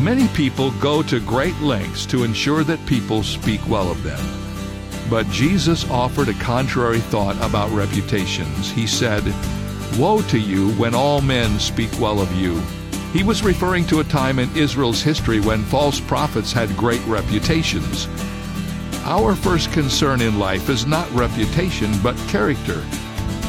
Many people go to great lengths to ensure that people speak well of them. But Jesus offered a contrary thought about reputations. He said, Woe to you when all men speak well of you. He was referring to a time in Israel's history when false prophets had great reputations. Our first concern in life is not reputation, but character.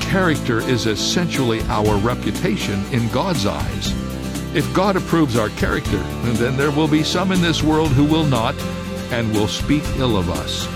Character is essentially our reputation in God's eyes. If God approves our character, then there will be some in this world who will not and will speak ill of us.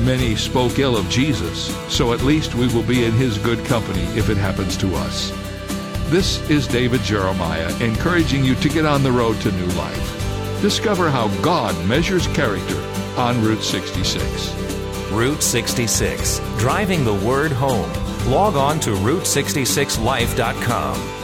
Many spoke ill of Jesus, so at least we will be in his good company if it happens to us. This is David Jeremiah encouraging you to get on the road to new life. Discover how God measures character on Route 66. Route 66, driving the word home. Log on to Route66Life.com.